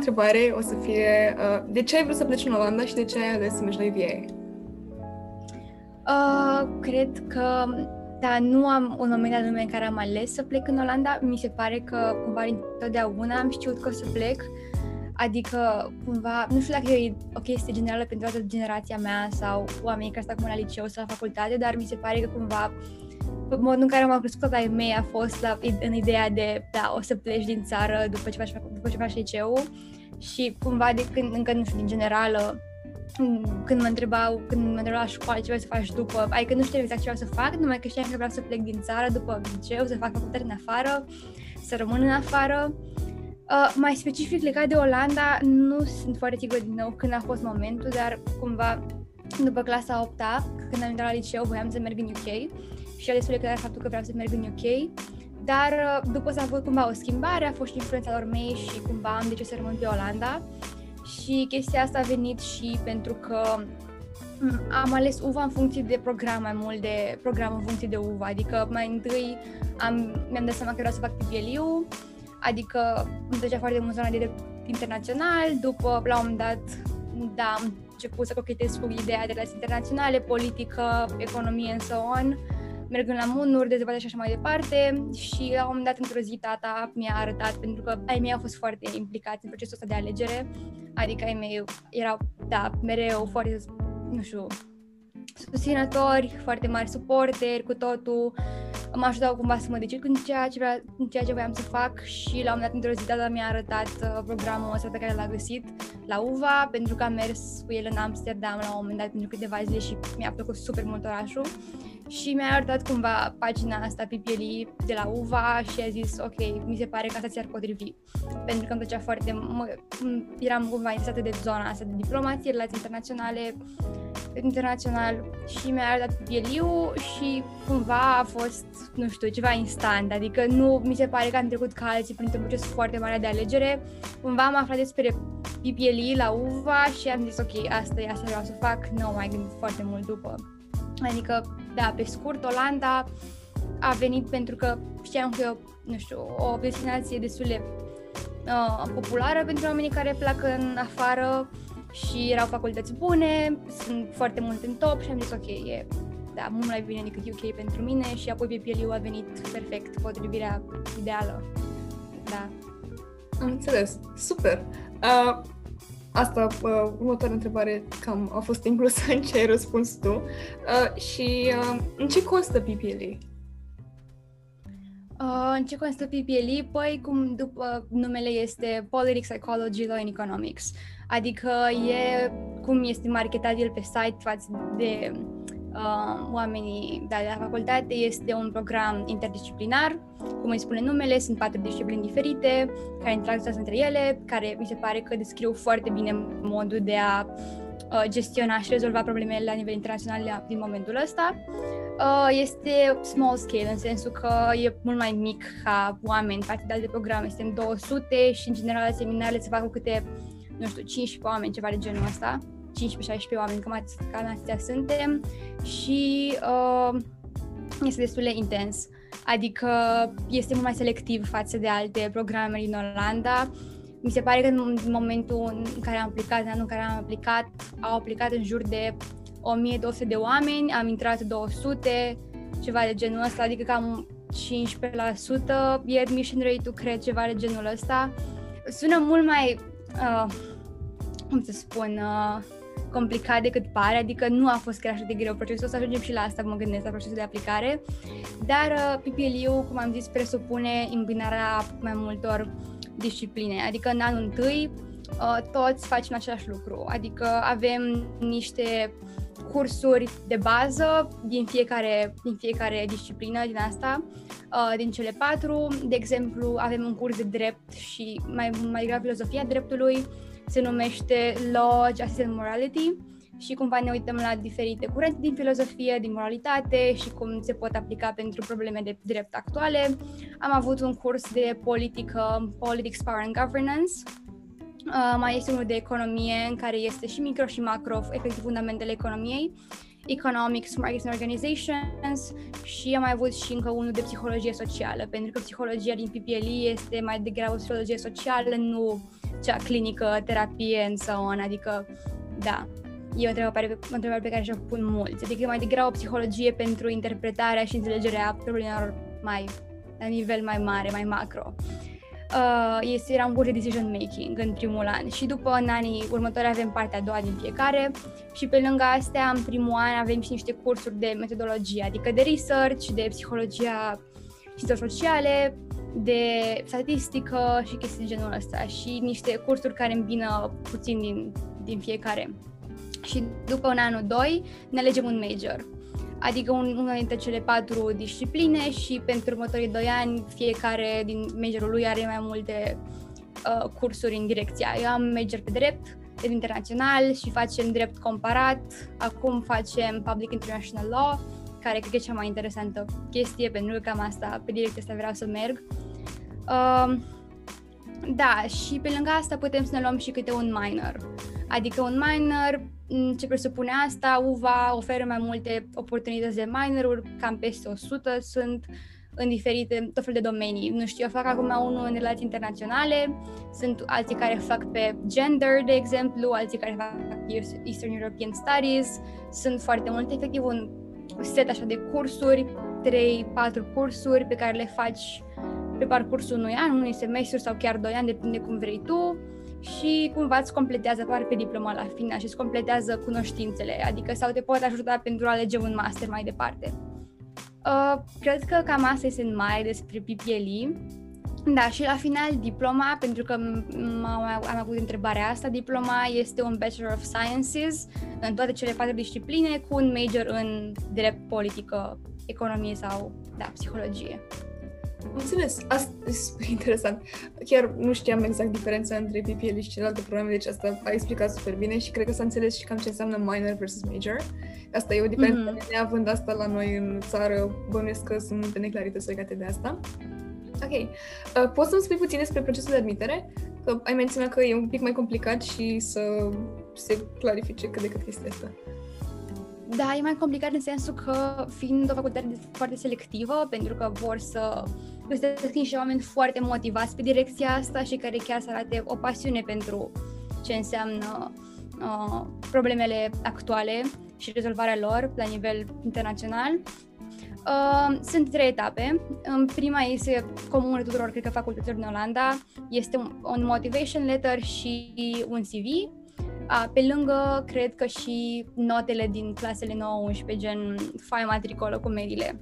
întrebare o să fie uh, de ce ai vrut să pleci în Olanda și de ce ai ales să mergi la UVA? Uh, cred că da, nu am un moment anume în care am ales să plec în Olanda. Mi se pare că cumva întotdeauna am știut că o să plec. Adică, cumva, nu știu dacă e o chestie generală pentru toată generația mea sau oamenii care stau acum la liceu sau la facultate, dar mi se pare că cumva modul în care m-am crescut ai mei a fost la, în ideea de, da, o să pleci din țară după ce faci, după ce faci liceu și cumva de când, încă nu știu, din generală, când mă întrebau, când mă întrebau la școală ce vrei să faci după, adică nu știam exact ce vreau să fac, numai că știam că vreau să plec din țară după liceu, să fac facultate în afară, să rămân în afară. Uh, mai specific legat de Olanda, nu sunt foarte sigură din nou când a fost momentul, dar cumva după clasa 8 când am intrat la liceu, voiam să merg în UK și a destul de clar faptul că vreau să merg în UK. Dar uh, după s-a avut cumva o schimbare, a fost și influența lor mei și cumva am decis să rămân pe Olanda. Și chestia asta a venit și pentru că mm, am ales UVA în funcție de program mai mult de program în funcție de UVA, adică mai întâi am, mi-am dat seama că vreau să fac PPLU, adică îmi plăcea foarte mult zona de internațional, după la un moment dat da, am început să cochetez cu ideea de relații internaționale, politică, economie and so on, mergând la munuri, dezvoltare și așa mai departe. Și la un moment dat într-o zi tata mi-a arătat, pentru că ai mei au fost foarte implicați în procesul ăsta de alegere, adică ai mei erau, da, mereu foarte, nu știu, susținători, foarte mari suporteri cu totul, mă ajutau cumva să mă decid în ceea ce, vrea, în ceea ce voiam să fac și la un moment dat într-o zi tata mi-a arătat uh, programul ăsta pe care l-a găsit la UVA pentru că am mers cu el în Amsterdam la un moment dat pentru câteva zile și mi-a plăcut super mult orașul și mi-a arătat cumva pagina asta PPLI de la UVA și a zis ok, mi se pare că asta ți-ar potrivi. Pentru că îmi plăcea foarte, mă, eram cumva interesată de zona asta de diplomație, relații internaționale, internațional și mi-a arătat PPLI-ul și cumva a fost, nu știu, ceva instant, adică nu mi se pare că am trecut ca alții printr-un proces foarte mare de alegere, cumva am aflat despre PPLI la UVA și am zis ok, asta e, asta vreau să fac, nu am mai gândit foarte mult după. Adică, da, pe scurt, Olanda a venit pentru că știam că e, o, nu știu, o destinație destul de uh, populară pentru oamenii care pleacă în afară și erau facultăți bune, sunt foarte mult în top și am zis ok, e da, mult mai bine decât UK pentru mine și apoi PPLU a venit perfect, potrivirea ideală. Da. Am înțeles. Super. Uh, asta, uh, următoarea întrebare cam a fost inclusă în ce ai răspuns tu. Uh, și uh, în ce costă PPLE? Uh, în ce constă PPLE? Păi, cum după numele este Politics, Psychology, Law and Economics. Adică e cum este marketat el pe site față de uh, oamenii da, de la facultate. Este un program interdisciplinar, cum îi spune numele, sunt patru discipline diferite care interacționează între ele, care mi se pare că descriu foarte bine modul de a uh, gestiona și rezolva problemele la nivel internațional din momentul ăsta. Uh, este small scale, în sensul că e mult mai mic ca oameni față de alte programe. Suntem 200 și, în general, seminarele se fac cu câte, nu știu, 15 oameni, ceva de genul ăsta. 15-16 oameni, cam, cam astea suntem și uh, este destul de intens. Adică este mult mai selectiv față de alte programe din Olanda. Mi se pare că în momentul în care am aplicat, în anul în care am aplicat, au aplicat în jur de 1200 de oameni, am intrat 200, ceva de genul ăsta, adică cam 15% e admission rate-ul, cred, ceva de genul ăsta. Sună mult mai, uh, cum să spun, uh, complicat decât pare, adică nu a fost chiar așa de greu procesul, o să ajungem și la asta, mă gândesc, la procesul de aplicare, dar uh, PPLU, cum am zis, presupune îmbinarea mai multor discipline, adică în anul întâi uh, toți facem același lucru, adică avem niște cursuri de bază din fiecare, din fiecare disciplină din asta, uh, din cele patru. De exemplu, avem un curs de drept și mai, mai grav filozofia dreptului, se numește Law, Justice and Morality și cumva ne uităm la diferite curente din filozofie, din moralitate și cum se pot aplica pentru probleme de drept actuale. Am avut un curs de politică, Politics, Power and Governance, Uh, mai este unul de economie în care este și micro și macro, efectiv fundamentele economiei, Economics, Markets and Organizations și am mai avut și încă unul de psihologie socială, pentru că psihologia din PPLE este mai degrabă psihologie socială, nu cea clinică, terapie, and so on, adică, da, e o întrebare, o întrebare pe care și-o pun mulți. Adică mai degrabă o psihologie pentru interpretarea și înțelegerea problemelor mai, la nivel mai mare, mai macro. Uh, este, era un curs de decision making în primul an și după în anii următori avem partea a doua din fiecare și pe lângă astea în primul an avem și niște cursuri de metodologie, adică de research, de psihologia științe sociale, de statistică și chestii de genul ăsta și niște cursuri care îmbină puțin din, din fiecare. Și după un anul doi ne alegem un major, adică un, una dintre cele patru discipline și pentru următorii doi ani fiecare din majorul lui are mai multe uh, cursuri în direcția. Eu am major pe drept, de internațional și facem drept comparat. Acum facem Public International Law, care cred că e cea mai interesantă chestie, pentru că cam asta, pe direcția asta vreau să merg. Uh, da, și pe lângă asta putem să ne luăm și câte un minor. Adică un minor, ce presupune asta, UVA oferă mai multe oportunități de minoruri, cam peste 100 sunt în diferite, tot fel de domenii. Nu știu, eu fac acum unul în relații internaționale, sunt alții care fac pe gender, de exemplu, alții care fac Eastern European Studies, sunt foarte multe, efectiv un set așa de cursuri, 3-4 cursuri pe care le faci pe parcursul unui an, unui semestru sau chiar doi ani, depinde cum vrei tu și cumva îți completează doar pe diploma la final și îți completează cunoștințele, adică sau te poate ajuta pentru a alege un master mai departe. Uh, cred că cam asta este în mai despre PPLE. Da, și la final diploma, pentru că am, am avut întrebarea asta, diploma este un Bachelor of Sciences în toate cele patru discipline cu un major în drept, politică, economie sau, da, psihologie. Înțeles, asta e super interesant. Chiar nu știam exact diferența între PPL și celelalte programe, deci asta a explicat super bine și cred că s-a înțeles și cam ce înseamnă minor versus major. Asta e o diferență, mm-hmm. neavând asta la noi în țară, bănuiesc că sunt multe neclarități legate de asta. Ok. Uh, poți să-mi spui puțin despre procesul de admitere? Că ai menționat că e un pic mai complicat și să se clarifice cât de cât chestia asta. Da, e mai complicat în sensul că, fiind o facultate foarte selectivă, pentru că vor să găsesc niște oameni foarte motivați pe direcția asta și care chiar să arate o pasiune pentru ce înseamnă uh, problemele actuale și rezolvarea lor la nivel internațional. Uh, sunt trei etape. În prima este comună tuturor, cred că facultăților din Olanda. Este un, un motivation letter și un CV a, pe lângă, cred că și notele din clasele 9-11, gen fai matricolă cu mediile.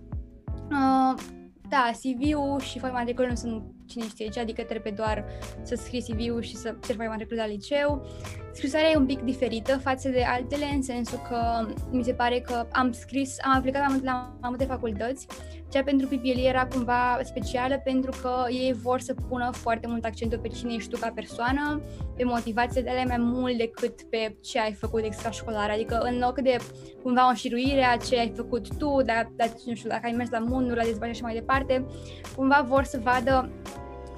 Uh, da, CV-ul și fai matricolă nu sunt cine știe ce, adică trebuie doar să scrii CV-ul și să cer fai matricolă la liceu. Scrisoarea e un pic diferită față de altele, în sensul că mi se pare că am scris, am aplicat la, la mai multe facultăți cea pentru PPL era cumva specială pentru că ei vor să pună foarte mult accentul pe cine ești tu ca persoană, pe motivația de mai mult decât pe ce ai făcut extrașcolar. Adică în loc de cumva o înșiruire a ce ai făcut tu, dar, dar nu știu, dacă ai mers la munul, la dezbatere și mai departe, cumva vor să vadă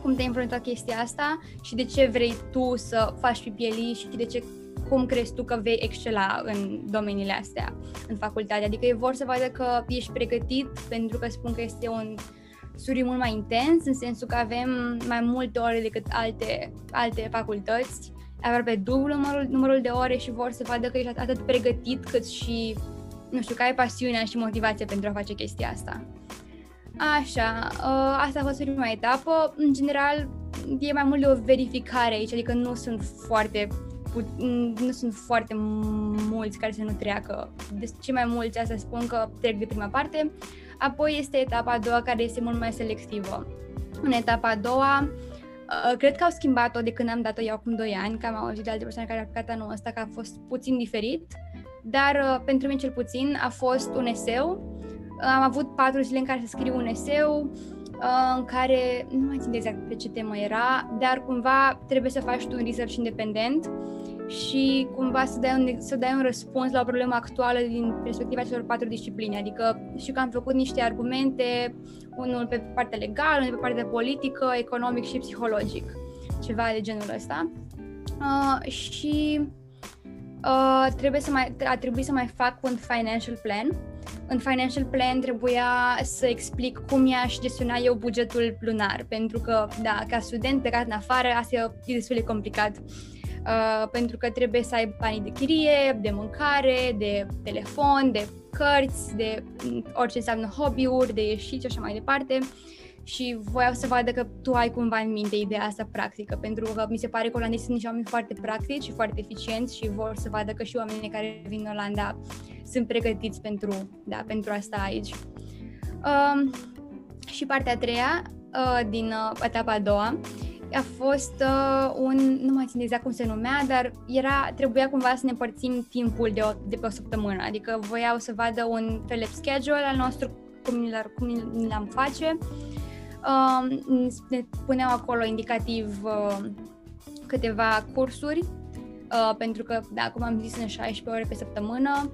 cum te-ai influențat chestia asta și de ce vrei tu să faci PPL și de ce cum crezi tu că vei excela în domeniile astea în facultate. Adică ei vor să vadă că ești pregătit pentru că spun că este un suri mult mai intens, în sensul că avem mai multe ore decât alte, alte facultăți, aproape dublu numărul, numărul de ore și vor să vadă că ești atât pregătit cât și, nu știu, că ai pasiunea și motivația pentru a face chestia asta. Așa, ă, asta a fost prima etapă. În general, e mai mult de o verificare aici, adică nu sunt foarte nu sunt foarte mulți care să nu treacă. Deci cei mai mulți asta spun că trec de prima parte. Apoi este etapa a doua care este mult mai selectivă. În etapa a doua, uh, cred că au schimbat-o de când am dat-o eu acum 2 ani, că am auzit de alte persoane care au aplicat anul ăsta, că a fost puțin diferit, dar uh, pentru mine cel puțin a fost un eseu. Am avut patru zile în care să scriu un eseu, uh, în care, nu mai țin exact pe ce temă era, dar cumva trebuie să faci tu un research independent și cumva să dai, un, să dai un răspuns la o problemă actuală din perspectiva celor patru discipline. Adică și că am făcut niște argumente, unul pe partea legală, unul pe partea politică, economic și psihologic. Ceva de genul ăsta. Uh, și uh, trebuie să mai, a trebuit să mai fac un financial plan în financial plan trebuia să explic cum i-aș gestiona eu bugetul lunar, pentru că, da, ca student plecat în afară, asta e destul de complicat. Uh, pentru că trebuie să ai banii de chirie, de mâncare, de telefon, de cărți, de mm, orice înseamnă hobby-uri, de ieșit și așa mai departe. Și voiau să vadă că tu ai cumva în minte ideea asta practică, pentru că mi se pare că olandezii sunt niște oameni foarte practici și foarte eficienți și vor să vadă că și oamenii care vin în Olanda sunt pregătiți pentru, da, pentru asta aici. Um, și partea a treia, uh, din uh, etapa a doua, a fost uh, un, nu mai țin exact cum se numea, dar era, trebuia cumva să ne împărțim timpul de, o, de pe o săptămână, adică voiau să vadă un fel de schedule al nostru, cum cum l-am face. Uh, ne puneau acolo indicativ uh, câteva cursuri, uh, pentru că, da, cum am zis, sunt 16 ore pe săptămână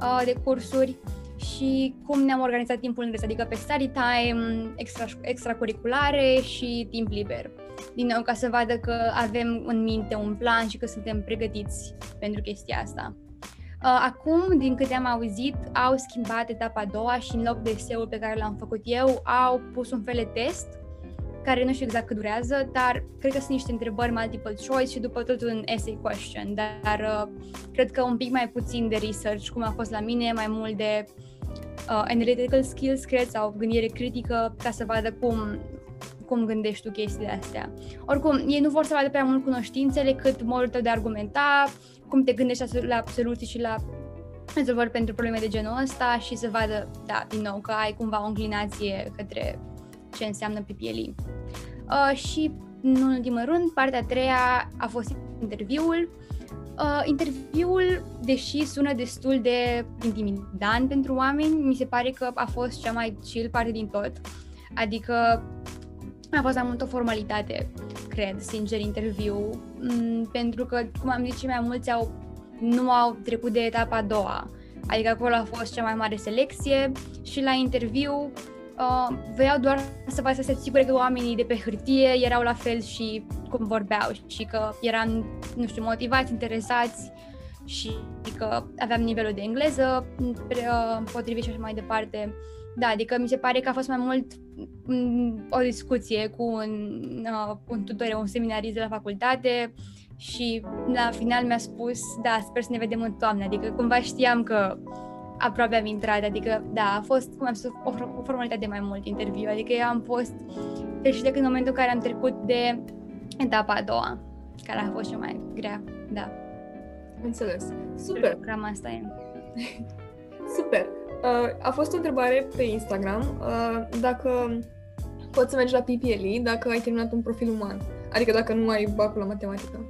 uh, de cursuri și cum ne-am organizat timpul în adică pe study time, extra, extracurriculare și timp liber. Din nou, ca să vadă că avem în minte un plan și că suntem pregătiți pentru chestia asta. Uh, acum, din câte am auzit, au schimbat etapa a doua și în loc de eseul pe care l-am făcut eu, au pus un fel de test care nu știu exact cât durează, dar cred că sunt niște întrebări multiple choice și după tot un essay question, dar uh, cred că un pic mai puțin de research, cum a fost la mine, mai mult de uh, analytical skills, cred, sau gândire critică, ca să vadă cum, cum gândești tu chestiile astea. Oricum, ei nu vor să vadă prea mult cunoștințele, cât modul tău de a argumenta, cum te gândești la soluții și la rezolvări pentru probleme de genul ăsta și să vadă, da, din nou, că ai cumva o înclinație către ce înseamnă PPLE. Uh, și, în ultimul rând, partea a treia a fost interviul. Uh, interviul, deși sună destul de intimidant pentru oameni, mi se pare că a fost cea mai chill parte din tot. Adică a fost mai mult o formalitate, cred, sincer, interviu, m- pentru că, cum am zis, mai mulți au, nu au trecut de etapa a doua. Adică acolo a fost cea mai mare selecție și la interviu uh, voiau doar să vă să se asigure că oamenii de pe hârtie erau la fel și cum vorbeau și că eram, nu știu, motivați, interesați și că aveam nivelul de engleză uh, potrivit și așa mai departe. Da, adică mi se pare că a fost mai mult mm, o discuție cu un, uh, un tutor, un seminarist de la facultate și la final mi-a spus, da, sper să ne vedem în toamnă, adică cumva știam că aproape am intrat, adică da, a fost, cum am spus, o, o formalitate de mai mult interviu, adică eu am fost fericită în momentul în care am trecut de etapa a doua, care a fost cea mai grea, da. Înțeles. Super. Cam asta e. Super. Uh, a fost o întrebare pe Instagram uh, dacă poți să mergi la PPLE dacă ai terminat un profil uman, adică dacă nu ai bacul la matematică.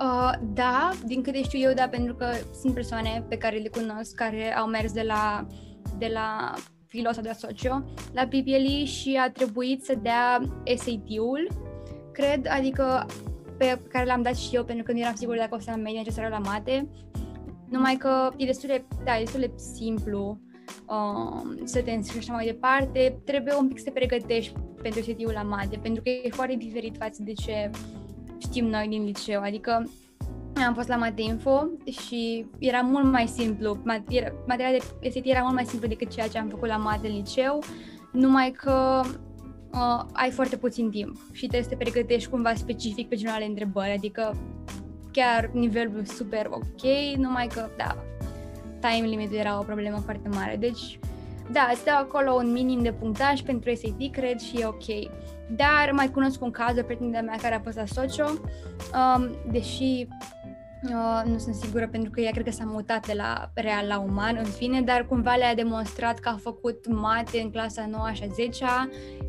Uh, da, din câte știu eu, da, pentru că sunt persoane pe care le cunosc care au mers de la, de la filo sau de la socio la PPLE și a trebuit să dea SAT-ul, cred, adică pe care l-am dat și eu pentru că nu eram sigură dacă o să am media necesară la mate, numai că e destul de, da, e destul de simplu uh, să te înscrii și așa mai departe, trebuie un pic să te pregătești pentru SAT-ul la mate, pentru că e foarte diferit față de ce știm noi din liceu, adică am fost la Mate Info și era mult mai simplu, materialul de SAT era mult mai simplu decât ceea ce am făcut la Mate în liceu, numai că uh, ai foarte puțin timp și trebuie să te pregătești cumva specific pe generale întrebări, adică chiar nivelul super ok, numai că, da, time limit era o problemă foarte mare, deci da, îți dau acolo un minim de punctaj pentru SAT, cred, și e ok. Dar mai cunosc un caz, o prietenă mea care a fost la socio, um, deși Uh, nu sunt sigură pentru că ea cred că s-a mutat de la real la uman, în fine, dar cumva le-a demonstrat că a făcut mate în clasa 9 și a 10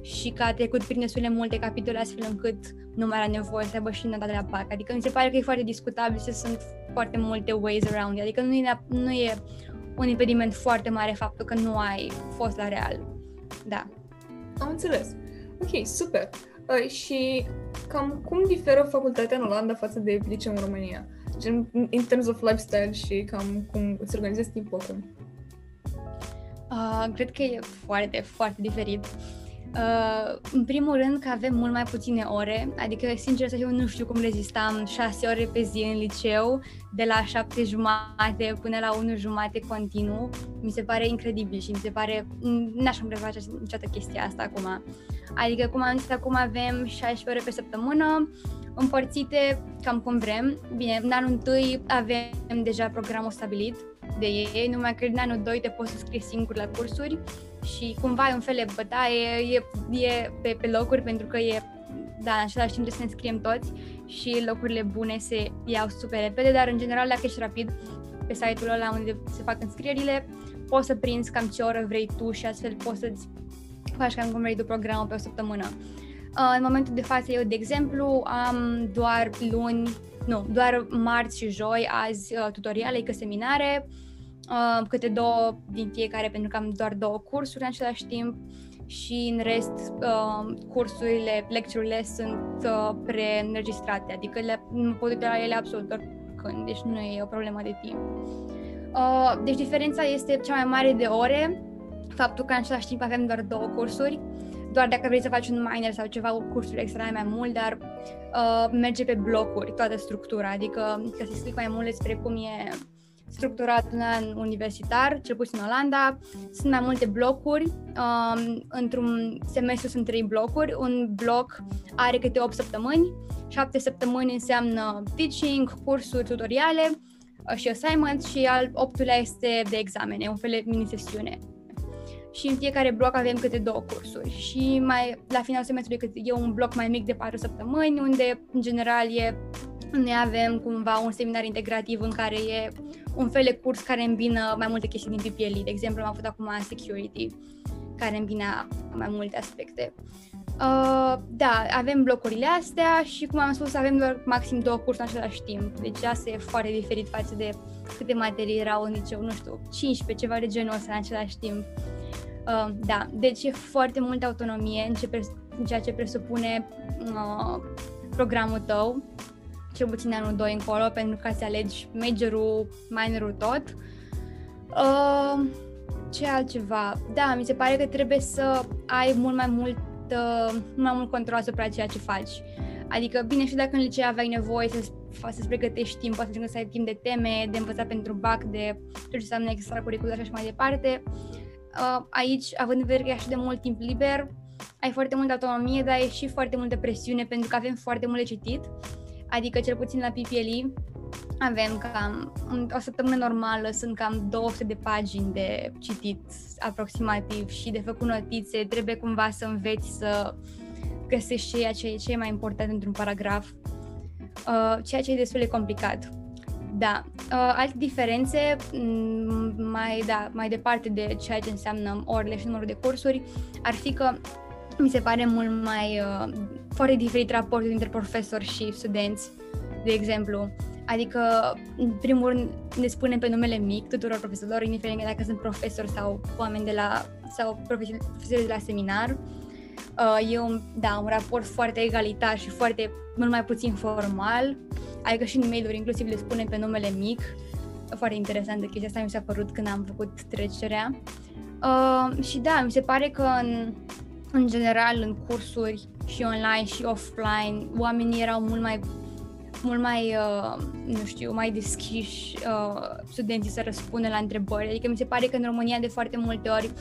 și că a trecut prin destul de multe capitole astfel încât nu mai era nevoie să aibă și nota de la PAC. Adică mi se pare că e foarte discutabil să sunt foarte multe ways around Adică nu e, nu e un impediment foarte mare faptul că nu ai fost la real. Da. Am înțeles. Ok, super. Uh, și cam cum diferă facultatea în Olanda față de liceu în România? Gen, in terms of lifestyle și cam cum îți organizezi timpul acum? Uh, cred că e foarte, foarte diferit. Uh, în primul rând că avem mult mai puține ore, adică sincer să fiu nu știu cum rezistam șase ore pe zi în liceu, de la șapte jumate până la unu jumate continuu. Mi se pare incredibil și mi se pare, n-aș mai face niciodată chestia asta acum. Adică cum am zis, acum avem 16 ore pe săptămână, împărțite cam cum vrem. Bine, în anul întâi avem deja programul stabilit de ei, numai că în anul 2 te poți să scrii singur la cursuri și cumva e un fel de bătaie, e, e pe, pe locuri pentru că e, da, în același timp trebuie să ne scriem toți și locurile bune se iau super repede, dar în general dacă ești rapid pe site-ul ăla unde se fac înscrierile, poți să prinzi cam ce oră vrei tu și astfel poți să-ți faci cam cum vrei tu programul pe o săptămână. Uh, în momentul de față, eu, de exemplu, am doar luni, nu, doar marți și joi azi uh, tutoriale, că seminare, uh, câte două din fiecare, pentru că am doar două cursuri în același timp și în rest uh, cursurile, lecturile sunt uh, preînregistrate, adică le, nu pot uita la ele absolut oricând, deci nu e o problemă de timp. Uh, deci diferența este cea mai mare de ore, faptul că în același timp avem doar două cursuri, doar dacă vrei să faci un minor sau ceva cu cursuri extra mai mult, dar uh, merge pe blocuri toată structura, adică ca să explic mai mult despre cum e structurat un an universitar, cel puțin în Olanda. Sunt mai multe blocuri. Um, într-un semestru sunt trei blocuri. Un bloc are câte 8 săptămâni. 7 săptămâni înseamnă teaching, cursuri, tutoriale uh, și assignments și al optulea este de examene, un fel de mini-sesiune. Și în fiecare bloc avem câte două cursuri și mai la final semestrului e un bloc mai mic de 4 săptămâni unde în general e noi avem cumva un seminar integrativ în care e un fel de curs care îmbină mai multe chestii din PPLE. De exemplu, am avut acum security, care îmbina mai multe aspecte. Uh, da, avem blocurile astea și, cum am spus, avem doar maxim două cursuri în același timp. Deci asta e foarte diferit față de câte materii erau în liceu, nu știu, 15, ceva de genul ăsta în același timp. Uh, da, deci e foarte multă autonomie în, ce pres- în ceea ce presupune uh, programul tău cel puțin anul 2 încolo, pentru ca să alegi majorul, minorul tot. Uh, ce altceva? Da, mi se pare că trebuie să ai mult mai mult, uh, mai mult control asupra ceea ce faci. Adică, bine, și dacă în liceu aveai nevoie să să-ți pregătești timp, poate să ai timp de teme, de învățat pentru BAC, de tot ce înseamnă extracurricular și așa mai departe. Uh, aici, având în vedere că e așa de mult timp liber, ai foarte multă autonomie, dar ai și foarte multă presiune pentru că avem foarte mult de citit Adică cel puțin la PPLE avem cam, o săptămână normală sunt cam 200 de pagini de citit aproximativ și de făcut notițe, trebuie cumva să înveți să găsești ceea ce e cel mai important într-un paragraf, uh, ceea ce e destul de complicat. Da. Uh, alte diferențe, mm, mai, da, mai departe de ceea ce înseamnă orele și numărul de cursuri, ar fi că mi se pare mult mai uh, foarte diferit raportul dintre profesori și studenți, de exemplu. Adică, în primul rând, ne spunem pe numele mic tuturor profesorilor, indiferent dacă sunt profesori sau oameni de la, sau profesori de la seminar. Uh, e un, da, un raport foarte egalitar și foarte, mult mai puțin formal, adică și în mail inclusiv le spunem pe numele mic. Foarte interesant de chestia asta mi s-a părut când am făcut trecerea. Uh, și da, mi se pare că în în general în cursuri și online și offline, oamenii erau mult mai mult mai, uh, nu știu, mai deschiși uh, studenții să răspundă la întrebări. Adică mi se pare că în România de foarte multe ori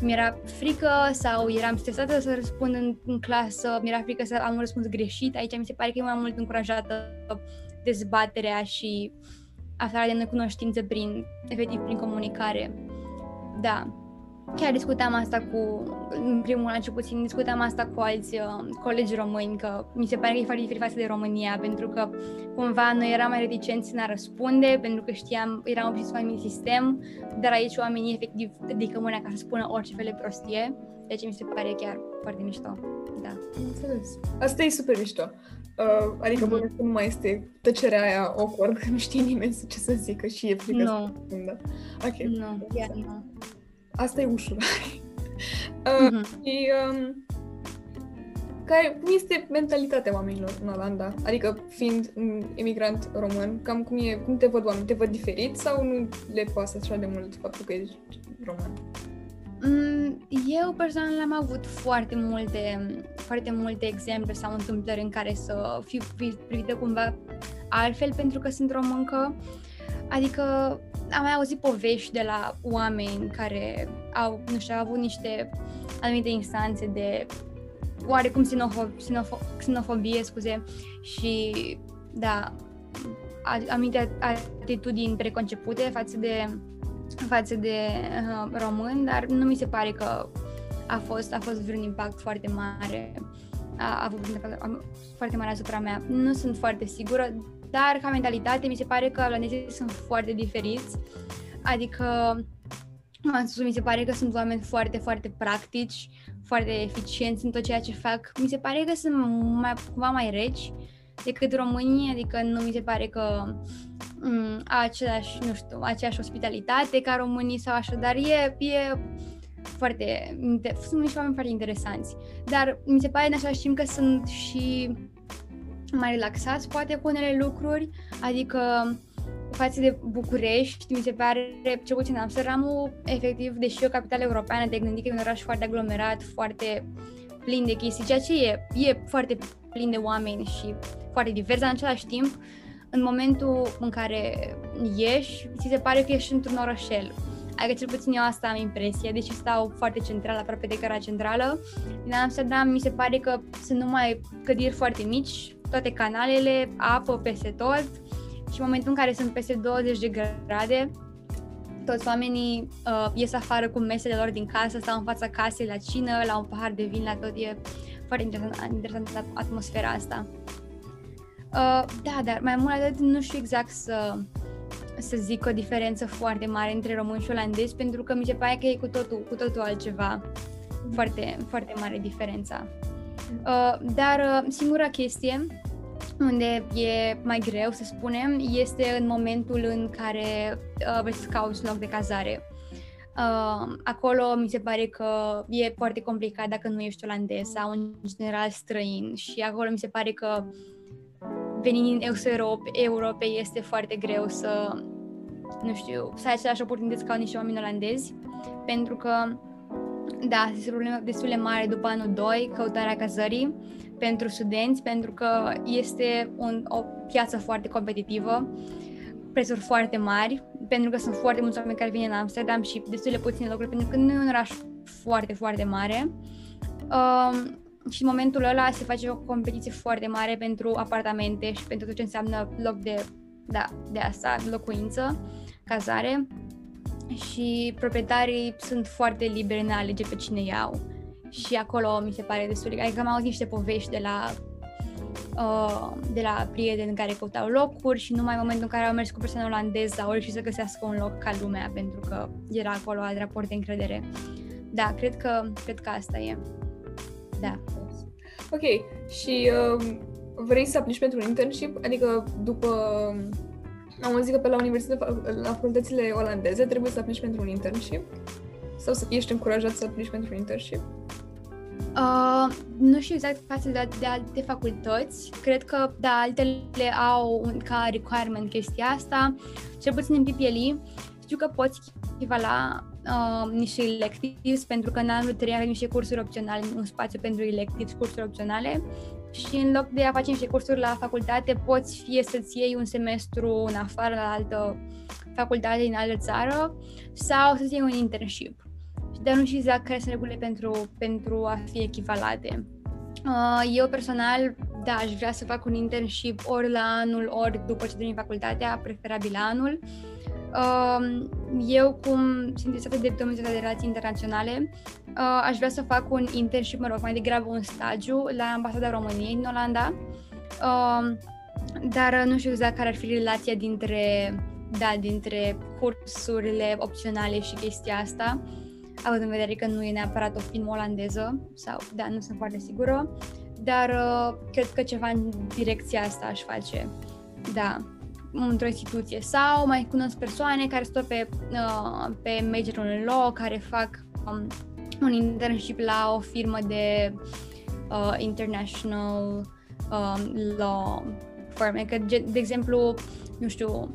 mi-era frică sau eram stresată să răspund în, în clasă, mi-era frică să am un răspuns greșit. Aici mi se pare că e mai mult încurajată dezbaterea și aflarea de necunoștință prin, efectiv, prin comunicare. Da, chiar discutam asta cu, în primul an cel puțin, discutam asta cu alți uh, colegi români, că mi se pare că e foarte diferit față de România, pentru că cumva noi eram mai reticenți în a răspunde, pentru că știam, eram obișnuiți cu anumit sistem, dar aici oamenii efectiv dedică mâna ca să spună orice fel de prostie, deci mi se pare chiar foarte mișto. Da. Înțeles. Asta e super mișto. Uh, adică, mm-hmm. nu mai este tăcerea aia awkward, că nu știe nimeni ce să zică și e frică no. să răspundă. Ok. Nu, chiar nu. Asta e ușurare. uh, uh-huh. Și um, care, cum este mentalitatea oamenilor în Olanda? Adică, fiind un emigrant român, cam cum, e, cum te văd oamenii? Te văd diferit sau nu le pasă așa de mult faptul că ești român? Mm, eu personal am avut foarte multe, foarte multe exemple sau întâmplări în care să fiu privită cumva altfel pentru că sunt româncă. Adică am mai auzit povești de la oameni care au, nu știu, au avut niște anumite instanțe de oarecum xenofo- xenofo- xenofobie, scuze, și da, anumite atitudini preconcepute față de față de uh, român, dar nu mi se pare că a fost, a fost vreun impact foarte mare a, a avut un impact foarte mare asupra mea. Nu sunt foarte sigură, dar ca mentalitate mi se pare că olandezii sunt foarte diferiți, adică am spus, mi se pare că sunt oameni foarte, foarte practici, foarte eficienți în tot ceea ce fac. Mi se pare că sunt mai, cumva mai reci decât românii, adică nu mi se pare că mm, același, nu știu, aceeași ospitalitate ca românii sau așa, dar e, e foarte, sunt niște oameni foarte interesanți. Dar mi se pare în același timp că sunt și mai relaxați poate cu unele lucruri, adică față de București, mi se pare, cel puțin Amsterdamul, efectiv, deși e o capitală europeană, te gândi că e un oraș foarte aglomerat, foarte plin de chestii, ceea ce e, e foarte plin de oameni și foarte divers, dar în același timp, în momentul în care ieși, ți se pare că ești într-un orășel. Adică cel puțin eu asta am impresie, deși stau foarte central, aproape de cara centrală. Din Amsterdam mi se pare că sunt numai clădiri foarte mici, toate canalele, apă peste tot și în momentul în care sunt peste 20 de grade, toți oamenii uh, ies afară cu mesele lor din casă, stau în fața casei la cină, la un pahar de vin, la tot, e foarte interesant, interesant atmosfera asta. Uh, da, dar mai mult atât nu știu exact să, să zic o diferență foarte mare între român și olandez, pentru că mi se pare că e cu totul, cu totul altceva. Foarte, foarte mare diferența. Uh, dar uh, singura chestie unde e mai greu, să spunem, este în momentul în care uh, vrei să cauți loc de cazare. Uh, acolo mi se pare că e foarte complicat dacă nu ești olandez sau în general străin și acolo mi se pare că venind din Europe, Europe este foarte greu să, nu știu, să ai aceleași oportunități ca niște oameni olandezi, pentru că, da, este o problemă destul de mare după anul 2, căutarea cazării pentru studenți, pentru că este un, o piață foarte competitivă, prețuri foarte mari, pentru că sunt foarte mulți oameni care vin în Amsterdam și destul de puține locuri, pentru că nu e un oraș foarte, foarte mare. Um, și în momentul ăla se face o competiție foarte mare pentru apartamente și pentru tot ce înseamnă loc de, da, de asta, locuință, cazare și proprietarii sunt foarte liberi în a alege pe cine iau și acolo mi se pare destul de... Adică am auzit niște povești de la uh, de la prieteni care căutau locuri și numai în momentul în care au mers cu persoana olandeză au reușit să găsească un loc ca lumea pentru că era acolo alt raport de încredere. Da, cred că, cred că asta e. Da. Ok, și uh, vrei să aplici pentru un internship? Adică după... Am auzit că pe la universitate, la facultățile olandeze trebuie să aplici pentru un internship? Sau să ești încurajat să aplici pentru un internship? Uh, nu știu exact față de, de alte facultăți. Cred că, da, altele au un, ca requirement chestia asta. Cel puțin în PPLE știu că poți echivala uh, niște electives pentru că în anul 3 avem niște cursuri opționale, un spațiu pentru electives, cursuri opționale și în loc de a face niște cursuri la facultate, poți fie să-ți iei un semestru în afară la altă facultate din altă țară sau să-ți iei un internship. Dar nu știu exact care sunt regulile pentru, pentru a fi echivalate. Uh, eu personal, da, aș vrea să fac un internship ori la anul, ori după ce termin facultatea, preferabil la anul. Uh, eu, cum sunt interesată de domeniul de relații internaționale, uh, aș vrea să fac un internship, mă rog, mai degrabă un stagiu la Ambasada României în Olanda, dar nu știu exact care ar fi relația dintre, da, dintre cursurile opționale și chestia asta având în vedere că nu e neapărat o film olandeză, sau, da, nu sunt foarte sigură, dar uh, cred că ceva în direcția asta aș face, da, într-o instituție. Sau mai cunosc persoane care stau pe, uh, pe majorul în law, care fac um, un internship la o firmă de uh, international um, law firm. Că, de exemplu, nu știu,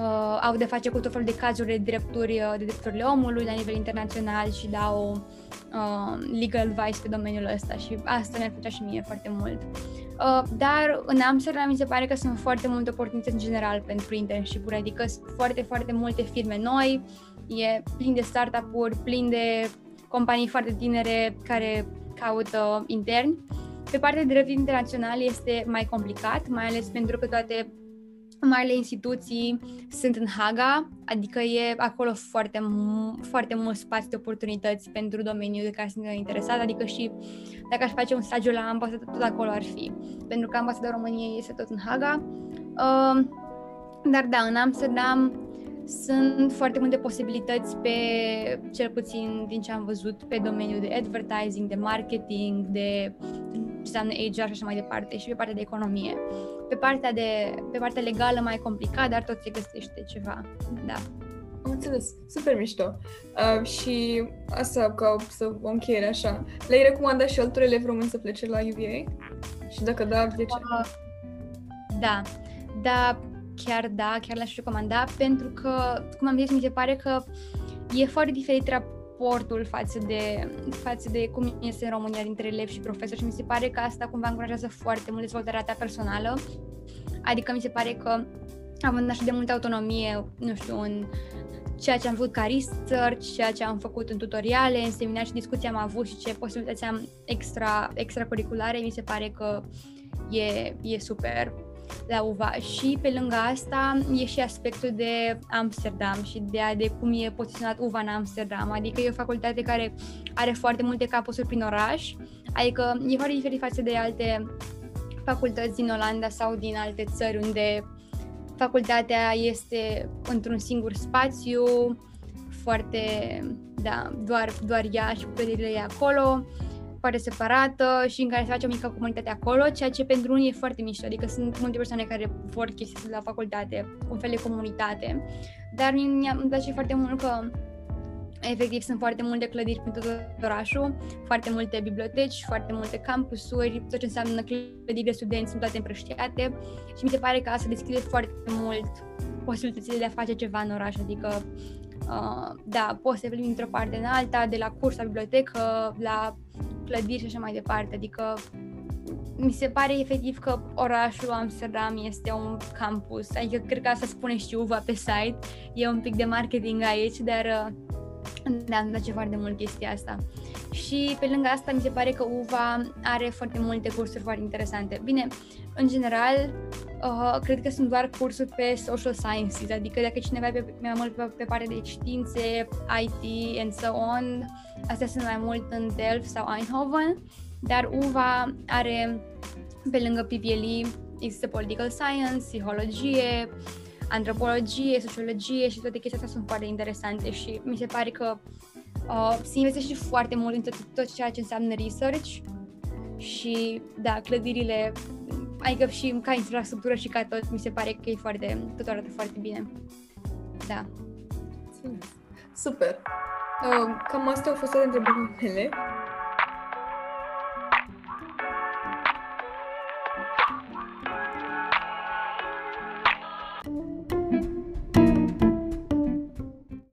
uh, au de face cu tot felul de cazuri de drepturi, uh, de drepturile omului la nivel internațional și dau uh, legal advice pe domeniul ăsta și asta mi-ar plăcea și mie foarte mult. Uh, dar în Amsterdam mi se pare că sunt foarte multe oportunități în general pentru internship-uri, adică sunt foarte, foarte multe firme noi, e plin de startup-uri, plin de companii foarte tinere care caută interni. Pe partea de drept internațional este mai complicat, mai ales pentru că toate marile instituții sunt în Haga, adică e acolo foarte, foarte mult spațiu de oportunități pentru domeniul de care sunt interesat, adică și dacă aș face un stagiu la ambasadă, tot acolo ar fi, pentru că ambasada României este tot în Haga. Uh, dar da, în Amsterdam sunt foarte multe posibilități pe, cel puțin din ce am văzut, pe domeniul de advertising, de marketing, de ce înseamnă HR și așa mai departe, și pe partea de economie. Pe partea, de, pe partea legală mai complicat, dar tot se găsește ceva, da. Am înțeles. Super mișto. Uh, și asta, ca să o încheiere așa, le-ai recomanda și altor elevi români să plece la UVA? Și dacă da, de ce? Uh, da. Da, chiar da, chiar l-aș recomanda, pentru că, cum am zis, mi se pare că e foarte diferit raportul față de, față de cum este în România dintre elevi și profesori și mi se pare că asta cumva încurajează foarte mult dezvoltarea ta personală. Adică mi se pare că având așa de multă autonomie, nu știu, în ceea ce am făcut ca research, ceea ce am făcut în tutoriale, în seminar și discuții am avut și ce posibilități am extra, extracurriculare, mi se pare că e, e super la UVA. Și pe lângă asta e și aspectul de Amsterdam și de, de cum e poziționat UVA în Amsterdam, adică e o facultate care are foarte multe campusuri prin oraș, adică e foarte diferit față de alte facultăți din Olanda sau din alte țări unde facultatea este într-un singur spațiu, foarte, da, doar, doar ea și clădirile e acolo foarte separată și în care se face o mică comunitate acolo, ceea ce pentru unii e foarte mișto, adică sunt multe persoane care vor chestii la facultate, un fel de comunitate, dar mi îmi place foarte mult că efectiv sunt foarte multe clădiri pentru tot orașul, foarte multe biblioteci, foarte multe campusuri, tot ce înseamnă clădiri de studenți sunt toate împrăștiate și mi se pare că asta deschide foarte mult posibilitățile de a face ceva în oraș, adică uh, da, poți să plimbi într-o parte în alta, de la curs la bibliotecă, la clădiri și așa mai departe, adică mi se pare efectiv că orașul Amsterdam este un campus, adică cred că asta spune și UVA pe site, e un pic de marketing aici, dar da, îmi place foarte mult chestia asta. Și pe lângă asta mi se pare că UVA are foarte multe cursuri foarte interesante. Bine, în general, uh, cred că sunt doar cursuri pe social sciences, adică dacă cineva e pe, mai mult pe, pe partea de științe, IT and so on, astea sunt mai mult în Delft sau Eindhoven, dar UVA are, pe lângă PPLE, există political science, psihologie, antropologie, sociologie și toate chestiile astea sunt foarte interesante și mi se pare că uh, se investește foarte mult în tot, tot ceea ce înseamnă research și, da, clădirile, adică și ca infrastructură și ca tot, mi se pare că e foarte, tot arată foarte bine. Da. Super! Uh, cam astea au fost toate întrebările mele.